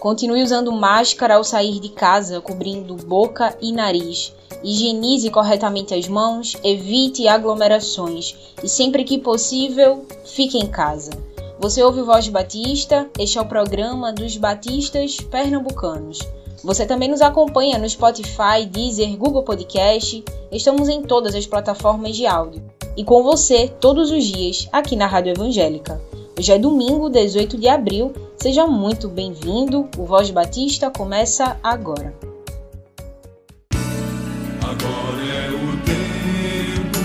Continue usando máscara ao sair de casa, cobrindo boca e nariz. Higienize corretamente as mãos, evite aglomerações e, sempre que possível, fique em casa. Você ouve Voz Batista? Este é o programa dos Batistas Pernambucanos. Você também nos acompanha no Spotify, Deezer, Google Podcast. Estamos em todas as plataformas de áudio. E com você todos os dias aqui na Rádio Evangélica. Hoje é domingo, 18 de abril. Seja muito bem-vindo. O Voz Batista começa agora. Agora é o tempo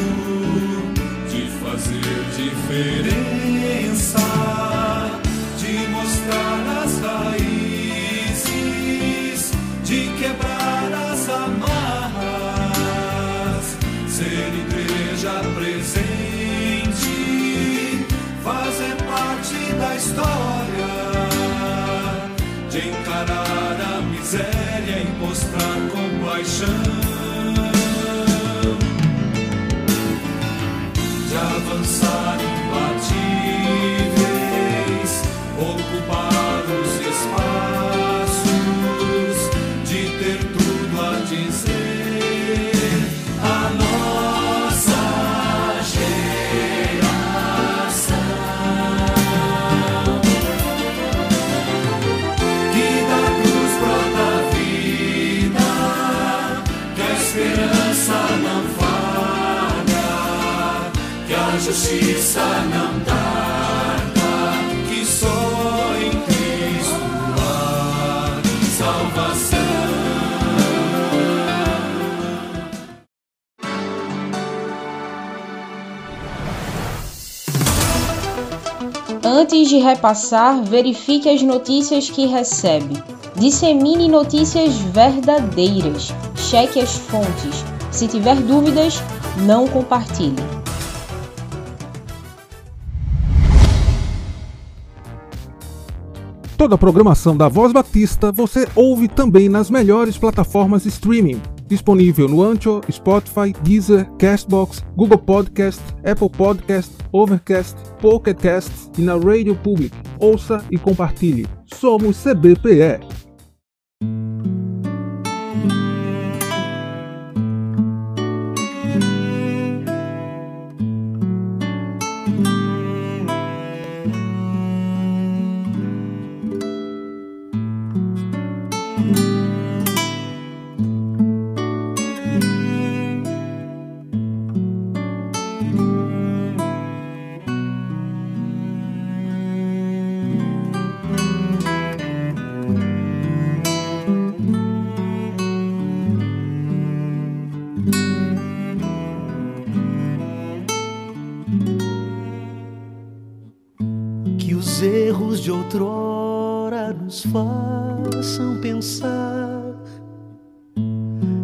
de fazer diferença, justiça não tarda, que só em Cristo há salvação. Antes de repassar, verifique as notícias que recebe. Dissemine notícias verdadeiras. Cheque as fontes. Se tiver dúvidas, não compartilhe. Toda a programação da Voz Batista você ouve também nas melhores plataformas streaming. Disponível no Ancho, Spotify, Deezer, Castbox, Google Podcast, Apple Podcast, Overcast, Pocket Cast e na Radio Public. Ouça e compartilhe. Somos CBPE. Outrora nos façam pensar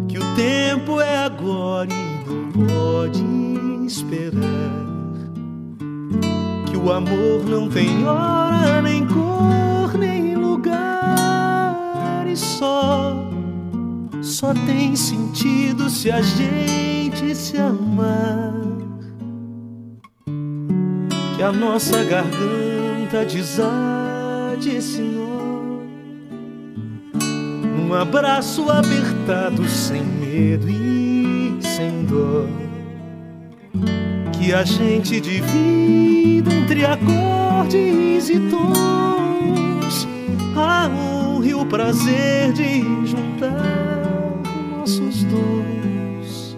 que o tempo é agora e não pode esperar. Que o amor não tem hora, nem cor, nem lugar e só, só tem sentido se a gente se amar que a nossa garganta desade, Senhor. Um abraço apertado, sem medo e sem dó. Que a gente divida entre acordes e tons. A honra e o prazer de juntar nossos dons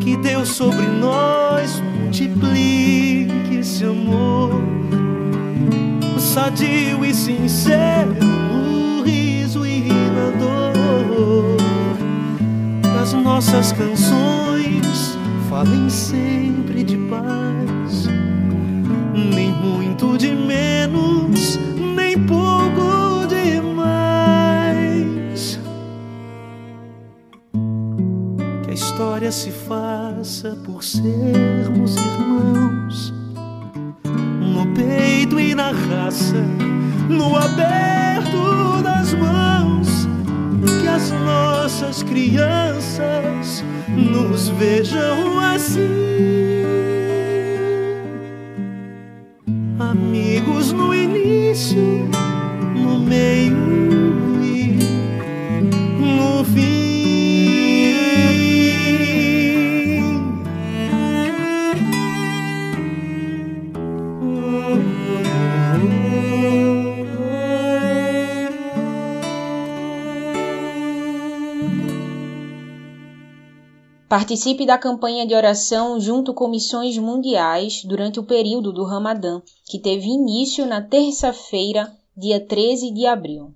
que Deus sobre nós multiplique esse amor sadio e sincero dor as nossas canções falem sempre de paz. Nem muito de menos nem pouco de mais. História se faça por sermos irmãos, no peito e na raça, no aberto das mãos, que as nossas crianças nos vejam assim. Amigos no início, Participe da campanha de oração junto com missões mundiais durante o período do Ramadã, que teve início na terça-feira, dia 13 de abril.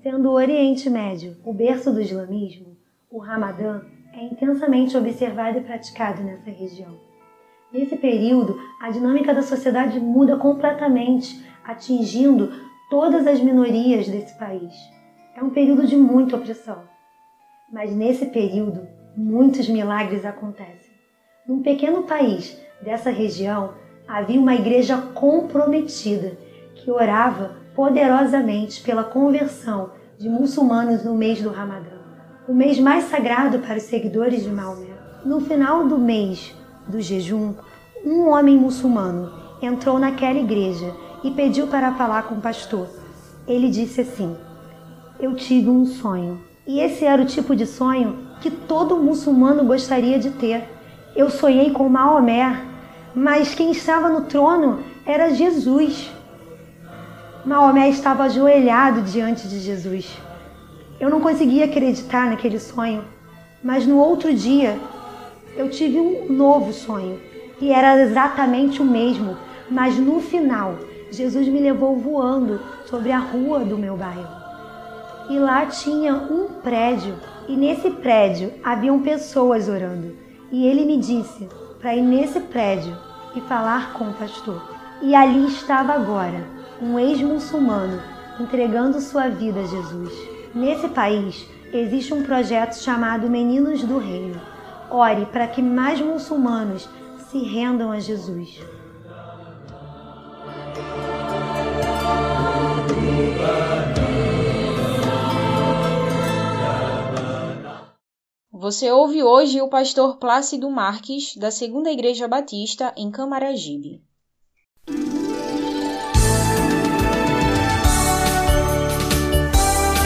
Sendo o Oriente Médio o berço do islamismo, o Ramadã é intensamente observado e praticado nessa região. Nesse período, a dinâmica da sociedade muda completamente, atingindo todas as minorias desse país. É um período de muita opressão. Mas nesse período, muitos milagres acontecem. Num pequeno país dessa região, havia uma igreja comprometida que orava poderosamente pela conversão de muçulmanos no mês do Ramadã, o mês mais sagrado para os seguidores de Maomé. No final do mês do jejum, um homem muçulmano entrou naquela igreja e pediu para falar com o pastor. Ele disse assim: eu tive um sonho. E esse era o tipo de sonho que todo muçulmano gostaria de ter. Eu sonhei com Maomé, mas quem estava no trono era Jesus. Maomé estava ajoelhado diante de Jesus. Eu não conseguia acreditar naquele sonho, mas no outro dia eu tive um novo sonho e era exatamente o mesmo, mas no final Jesus me levou voando sobre a rua do meu bairro e lá tinha um prédio e nesse prédio haviam pessoas orando. E ele me disse para ir nesse prédio e falar com o pastor. E ali estava agora um ex-muçulmano entregando sua vida a Jesus. Nesse país existe um projeto chamado Meninos do Reino. Ore para que mais muçulmanos se rendam a Jesus. Você ouve hoje o pastor Plácido Marques, da Segunda Igreja Batista, em Camaragibe.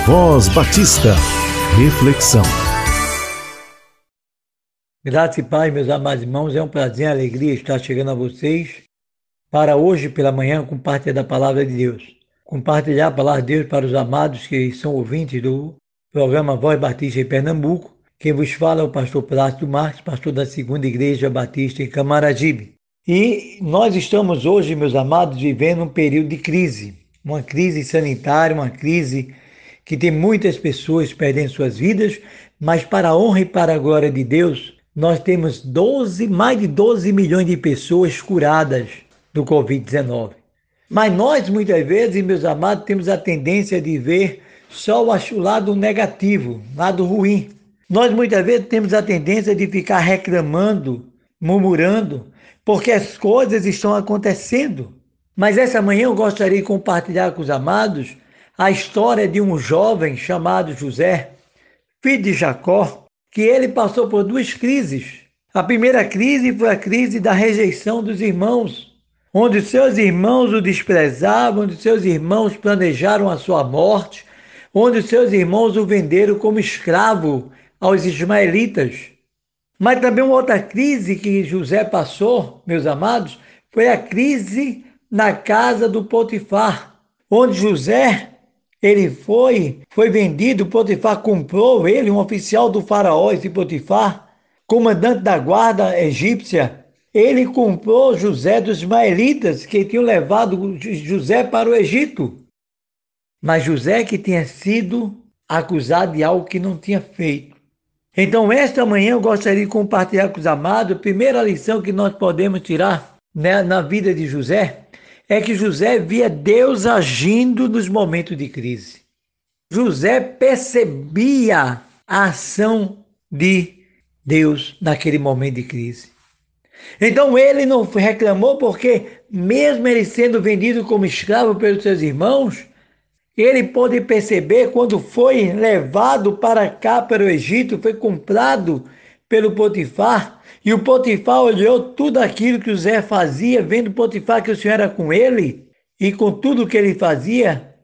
Voz Batista. Reflexão. Graça e paz, meus amados irmãos, é um prazer e alegria estar chegando a vocês para hoje pela manhã compartilhar da palavra de Deus. Compartilhar a palavra de Deus para os amados que são ouvintes do programa Voz Batista em Pernambuco quem vos fala é o pastor Plácido Marques, pastor da Segunda Igreja Batista em Camaragibe. E nós estamos hoje, meus amados, vivendo um período de crise, uma crise sanitária, uma crise que tem muitas pessoas perdendo suas vidas, mas para a honra e para a glória de Deus, nós temos 12, mais de 12 milhões de pessoas curadas do Covid-19. Mas nós, muitas vezes, meus amados, temos a tendência de ver só o lado negativo, lado ruim. Nós muitas vezes temos a tendência de ficar reclamando, murmurando, porque as coisas estão acontecendo. Mas essa manhã eu gostaria de compartilhar com os amados a história de um jovem chamado José, filho de Jacó, que ele passou por duas crises. A primeira crise foi a crise da rejeição dos irmãos, onde seus irmãos o desprezavam, onde seus irmãos planejaram a sua morte, onde seus irmãos o venderam como escravo aos ismaelitas. Mas também uma outra crise que José passou, meus amados, foi a crise na casa do Potifar, onde José ele foi, foi vendido, Potifar comprou ele, um oficial do faraó, esse Potifar, comandante da guarda egípcia, ele comprou José dos ismaelitas que tinham levado José para o Egito. Mas José que tinha sido acusado de algo que não tinha feito. Então, esta manhã eu gostaria de compartilhar com os amados a primeira lição que nós podemos tirar né, na vida de José é que José via Deus agindo nos momentos de crise. José percebia a ação de Deus naquele momento de crise. Então ele não reclamou porque, mesmo ele sendo vendido como escravo pelos seus irmãos, ele pôde perceber quando foi levado para cá, para o Egito, foi comprado pelo Potifar, e o Potifar olhou tudo aquilo que José fazia, vendo Potifar que o Senhor era com ele, e com tudo que ele fazia,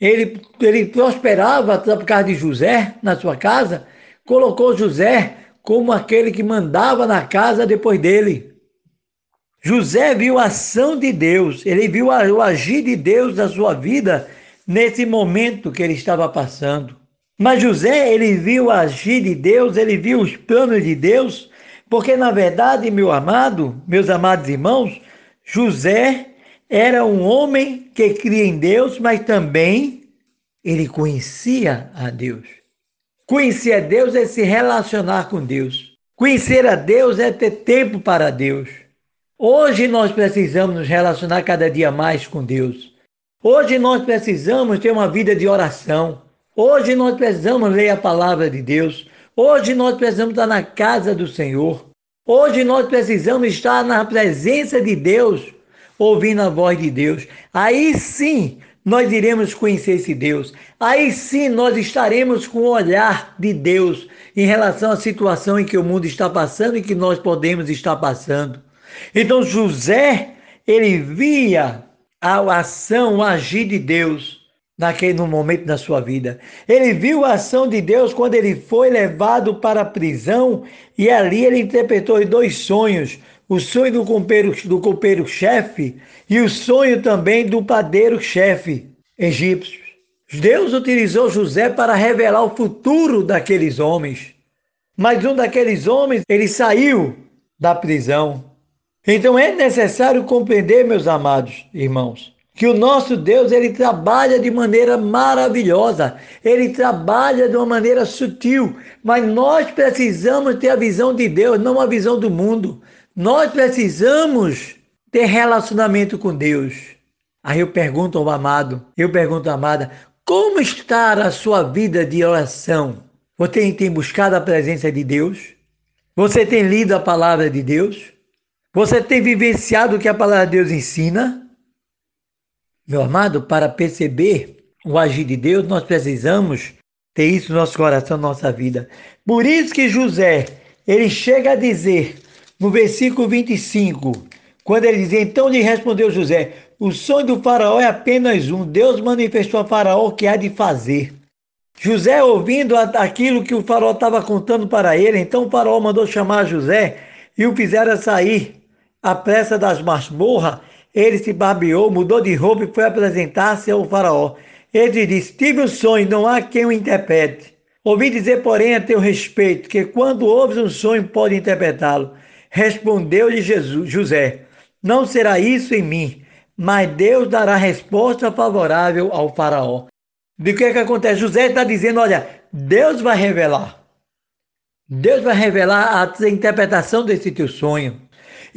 ele, ele prosperava por causa de José na sua casa, colocou José como aquele que mandava na casa depois dele. José viu a ação de Deus, ele viu o agir de Deus na sua vida nesse momento que ele estava passando. Mas José, ele viu agir de Deus, ele viu os planos de Deus, porque na verdade, meu amado, meus amados irmãos, José era um homem que cria em Deus, mas também ele conhecia a Deus. Conhecer a Deus é se relacionar com Deus. Conhecer a Deus é ter tempo para Deus. Hoje nós precisamos nos relacionar cada dia mais com Deus. Hoje nós precisamos ter uma vida de oração. Hoje nós precisamos ler a palavra de Deus. Hoje nós precisamos estar na casa do Senhor. Hoje nós precisamos estar na presença de Deus ouvindo a voz de Deus. Aí sim nós iremos conhecer esse Deus. Aí sim nós estaremos com o olhar de Deus em relação à situação em que o mundo está passando e que nós podemos estar passando. Então José, ele via a ação, o agir de Deus naquele no momento da sua vida. Ele viu a ação de Deus quando ele foi levado para a prisão e ali ele interpretou dois sonhos o sonho do copeiro, do copeiro chefe e o sonho também do padeiro chefe egípcio. Deus utilizou José para revelar o futuro daqueles homens. Mas um daqueles homens, ele saiu da prisão. Então é necessário compreender, meus amados irmãos, que o nosso Deus, ele trabalha de maneira maravilhosa, ele trabalha de uma maneira sutil, mas nós precisamos ter a visão de Deus, não a visão do mundo. Nós precisamos ter relacionamento com Deus. Aí eu pergunto ao amado, eu pergunto à amada, como está a sua vida de oração? Você tem buscado a presença de Deus? Você tem lido a palavra de Deus? Você tem vivenciado o que a palavra de Deus ensina? Meu amado, para perceber o agir de Deus, nós precisamos ter isso no nosso coração, na nossa vida. Por isso que José, ele chega a dizer no versículo 25, quando ele diz: Então lhe respondeu José: O sonho do Faraó é apenas um. Deus manifestou a Faraó o que há de fazer. José, ouvindo aquilo que o Faraó estava contando para ele, então o Faraó mandou chamar José e o fizeram sair à pressa das masmorras. Ele se barbeou, mudou de roupa e foi apresentar-se ao Faraó. Ele disse: Tive um sonho, não há quem o interprete. Ouvi dizer, porém, a teu respeito, que quando ouves um sonho, pode interpretá-lo. Respondeu-lhe José: Não será isso em mim, mas Deus dará resposta favorável ao Faraó. De que é que acontece? José está dizendo: Olha, Deus vai revelar. Deus vai revelar a interpretação desse teu sonho.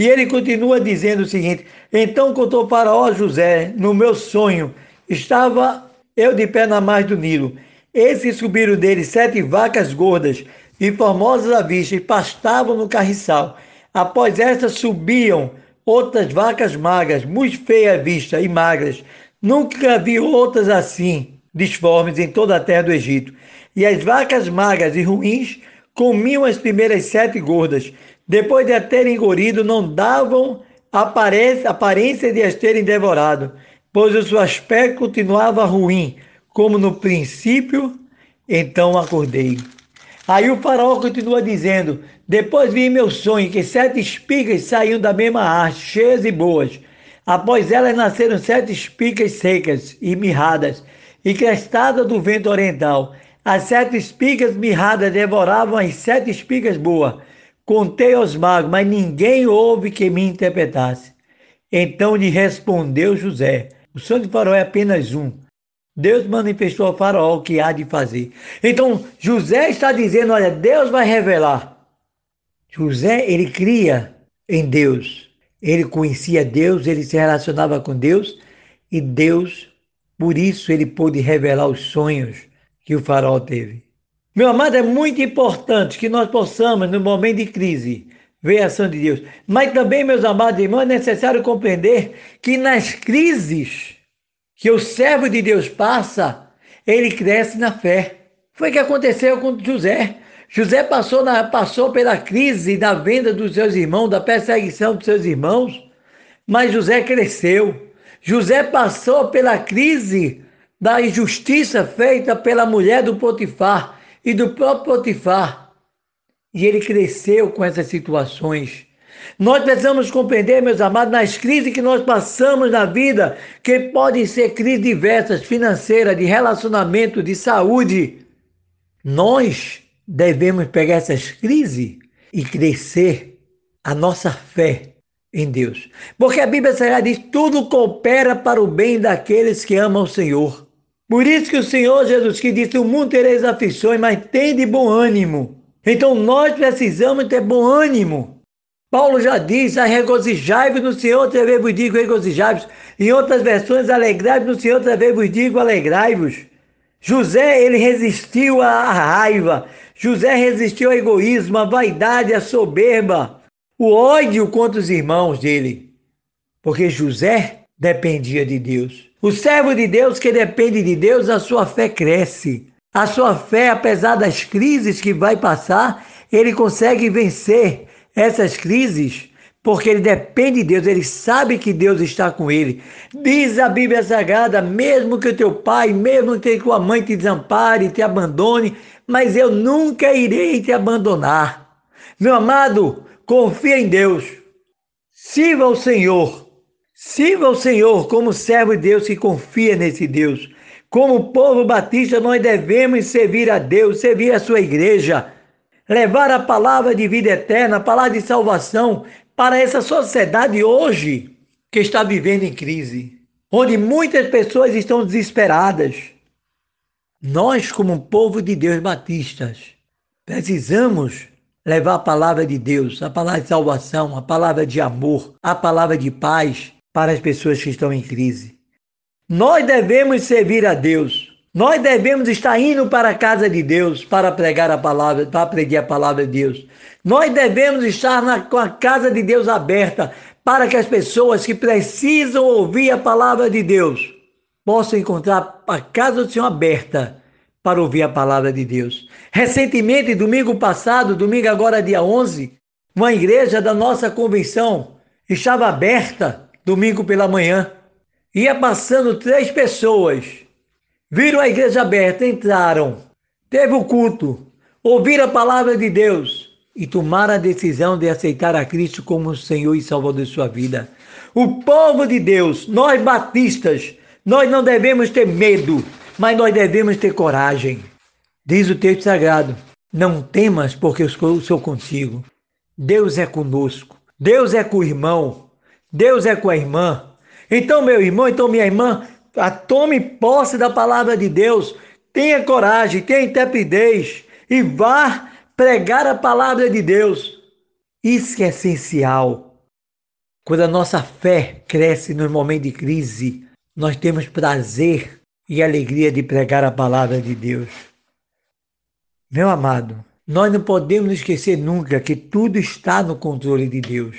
E ele continua dizendo o seguinte: Então contou Faraó José: No meu sonho estava eu de pé na margem do Nilo. Esses subiram dele sete vacas gordas e formosas à vista e pastavam no carriçal. Após estas subiam outras vacas magras, muito feias à vista e magras. Nunca vi outras assim, disformes, em toda a terra do Egito. E as vacas magras e ruins comiam as primeiras sete gordas. Depois de a terem engolido, não davam aparência de as terem devorado, pois o seu aspecto continuava ruim, como no princípio. Então acordei. Aí o faraó continua dizendo: Depois vi meu sonho que sete espigas saíam da mesma arte, cheias e boas. Após elas nasceram sete espigas secas e mirradas, e crestadas do vento oriental. As sete espigas mirradas devoravam as sete espigas boas. Contei aos magos, mas ninguém houve que me interpretasse. Então lhe respondeu José: O sonho de Faraó é apenas um. Deus manifestou ao faraó o que há de fazer. Então, José está dizendo, olha, Deus vai revelar. José, ele cria em Deus. Ele conhecia Deus, ele se relacionava com Deus e Deus Por isso ele pôde revelar os sonhos que o faraó teve. Meu amado, é muito importante que nós possamos, no momento de crise, ver a ação de Deus. Mas também, meus amados irmãos, é necessário compreender que nas crises que o servo de Deus passa, ele cresce na fé. Foi o que aconteceu com José. José passou, na, passou pela crise da venda dos seus irmãos, da perseguição dos seus irmãos, mas José cresceu. José passou pela crise da injustiça feita pela mulher do Potifar e do próprio Potifar. E ele cresceu com essas situações. Nós precisamos compreender, meus amados, nas crises que nós passamos na vida, que podem ser crises diversas, financeiras, de relacionamento, de saúde. Nós devemos pegar essas crises e crescer a nossa fé em Deus. Porque a Bíblia Sagrada diz: tudo coopera para o bem daqueles que amam o Senhor. Por isso que o Senhor Jesus que disse: o mundo tereis aflições, mas tem de bom ânimo. Então nós precisamos ter bom ânimo. Paulo já diz: regozijai-vos no Senhor, outra vez vos digo regozijai-vos. Em outras versões, alegrai-vos no Senhor, outra vez vos digo alegrai-vos. José, ele resistiu à raiva, José resistiu ao egoísmo, à vaidade, à soberba, o ódio contra os irmãos dele. Porque José dependia de Deus. O servo de Deus que depende de Deus, a sua fé cresce. A sua fé, apesar das crises que vai passar, ele consegue vencer essas crises porque ele depende de Deus, ele sabe que Deus está com ele. Diz a Bíblia Sagrada: mesmo que o teu pai, mesmo que tua mãe te desampare, te abandone, mas eu nunca irei te abandonar. Meu amado, confia em Deus. Sirva ao Senhor. Sirva ao Senhor como servo de Deus que confia nesse Deus. Como povo batista, nós devemos servir a Deus, servir a sua igreja, levar a palavra de vida eterna, a palavra de salvação para essa sociedade hoje que está vivendo em crise, onde muitas pessoas estão desesperadas. Nós, como povo de Deus batistas, precisamos levar a palavra de Deus, a palavra de salvação, a palavra de amor, a palavra de paz para as pessoas que estão em crise. Nós devemos servir a Deus. Nós devemos estar indo para a casa de Deus para pregar a palavra, para pregar a palavra de Deus. Nós devemos estar na, com a casa de Deus aberta para que as pessoas que precisam ouvir a palavra de Deus possam encontrar a casa do Senhor aberta para ouvir a palavra de Deus. Recentemente, domingo passado, domingo agora dia 11, uma igreja da nossa convenção estava aberta domingo pela manhã. Ia passando três pessoas. Viram a igreja aberta, entraram. Teve o culto, ouviram a palavra de Deus e tomaram a decisão de aceitar a Cristo como Senhor e Salvador de sua vida. O povo de Deus, nós batistas, nós não devemos ter medo, mas nós devemos ter coragem. Diz o texto sagrado: Não temas, porque eu sou contigo. Deus é conosco. Deus é com o irmão. Deus é com a irmã. Então, meu irmão, então minha irmã, tome posse da palavra de Deus. Tenha coragem, tenha intrepidez e vá pregar a palavra de Deus. Isso é essencial. Quando a nossa fé cresce no momento de crise, nós temos prazer e alegria de pregar a palavra de Deus. Meu amado, nós não podemos esquecer nunca que tudo está no controle de Deus.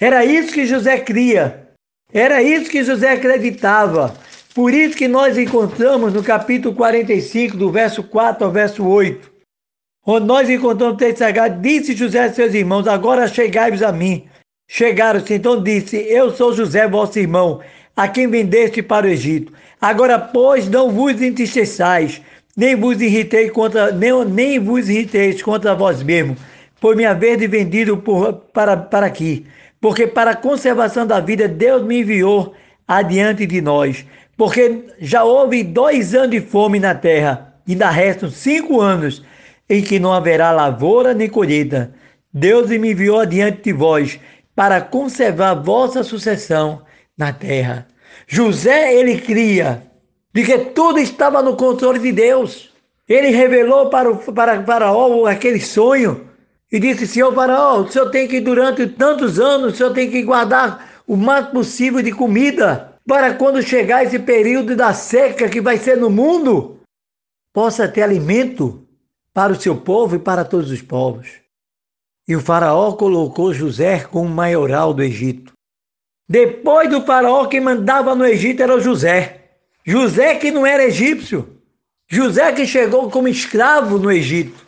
Era isso que José cria. Era isso que José acreditava. Por isso que nós encontramos no capítulo 45, do verso 4 ao verso 8, onde nós encontramos o texto sagrado, disse José a seus irmãos, agora chegai-vos a mim. Chegaram-se, então disse, eu sou José, vosso irmão, a quem vendeste para o Egito. Agora, pois, não vos entristeçais, nem vos irritei contra, nem, nem vos irriteis contra vós mesmos, por me haver vendido por, para, para aqui. Porque para a conservação da vida, Deus me enviou adiante de nós. Porque já houve dois anos de fome na terra, e ainda restam cinco anos em que não haverá lavoura nem colheita. Deus me enviou adiante de vós para conservar vossa sucessão na terra. José, ele cria de que tudo estava no controle de Deus. Ele revelou para o para Faraó aquele sonho e disse: Senhor Faraó, o senhor tem que, durante tantos anos, o senhor tem que guardar o mais possível de comida. para quando chegar esse período da seca que vai ser no mundo, possa ter alimento para o seu povo e para todos os povos. E o Faraó colocou José como maioral do Egito. Depois do Faraó, quem mandava no Egito era o José. José que não era egípcio. José que chegou como escravo no Egito.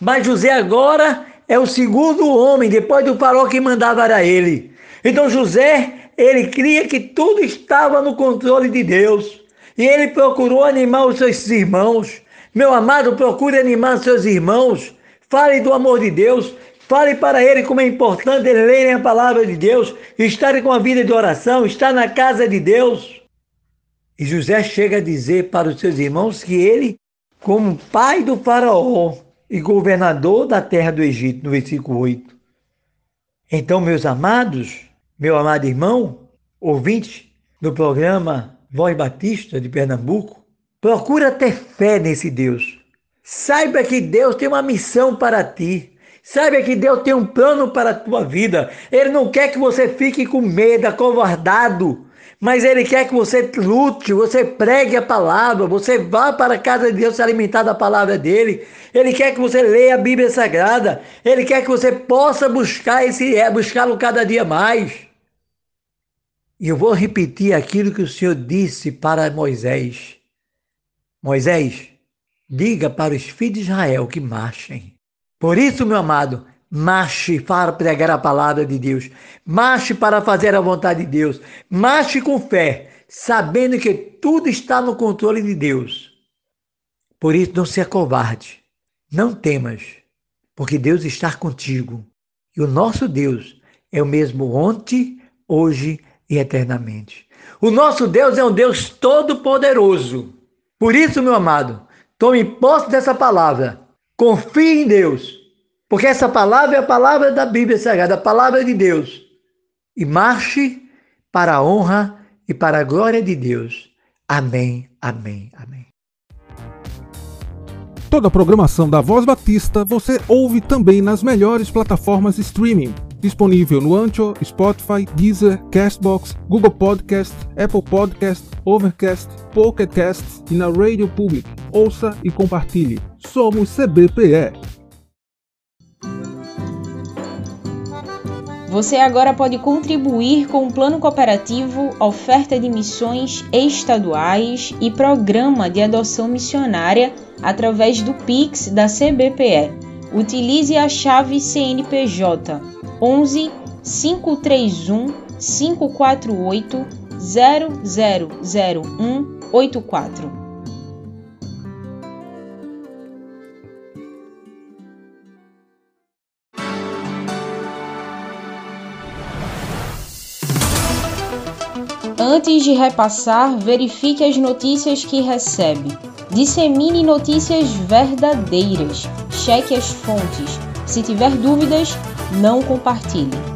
Mas José agora é o segundo homem, depois do Faraó, que mandava era ele. Então José, ele cria que tudo estava no controle de Deus. E ele procurou animar os seus irmãos. Meu amado, procure animar seus irmãos. Fale do amor de Deus. Fale para ele como é importante lerem a palavra de Deus, estarem com a vida de oração, estar na casa de Deus. E José chega a dizer para os seus irmãos que ele, como pai do faraó e governador da terra do Egito, no versículo 8. Então, meus amados, meu amado irmão, ouvinte do programa Voz Batista de Pernambuco, procura ter fé nesse Deus. Saiba que Deus tem uma missão para ti. Saiba que Deus tem um plano para a tua vida. Ele não quer que você fique com medo, acovardado, mas Ele quer que você lute, você pregue a palavra, você vá para a casa de Deus se alimentar da palavra dele. Ele quer que você leia a Bíblia Sagrada. Ele quer que você possa buscar esse é, buscá-lo cada dia mais. E eu vou repetir aquilo que o Senhor disse para Moisés. Moisés, diga para os filhos de Israel que marchem. Por isso, meu amado, marche para pregar a palavra de Deus, marche para fazer a vontade de Deus, marche com fé, sabendo que tudo está no controle de Deus. Por isso, não se acovarde, não temas, porque Deus está contigo. E o nosso Deus é o mesmo ontem, hoje e eternamente. O nosso Deus é um Deus todo-poderoso. Por isso, meu amado, tome posse dessa palavra Confie em Deus, porque essa palavra é a palavra da Bíblia Sagrada, a palavra de Deus. E marche para a honra e para a glória de Deus. Amém, amém, amém. Toda a programação da Voz Batista você ouve também nas melhores plataformas de streaming. Disponível no Ancho, Spotify, Deezer, Castbox, Google Podcast, Apple Podcast, Overcast, Pocket Cast e na Radio Public. Ouça e compartilhe. Somos CBPE. Você agora pode contribuir com o plano cooperativo, oferta de missões estaduais e programa de adoção missionária através do Pix da CBPE. Utilize a chave CNPJ 11 531 548 000184. Antes de repassar, verifique as notícias que recebe. Dissemine notícias verdadeiras. Cheque as fontes. Se tiver dúvidas, não compartilhe.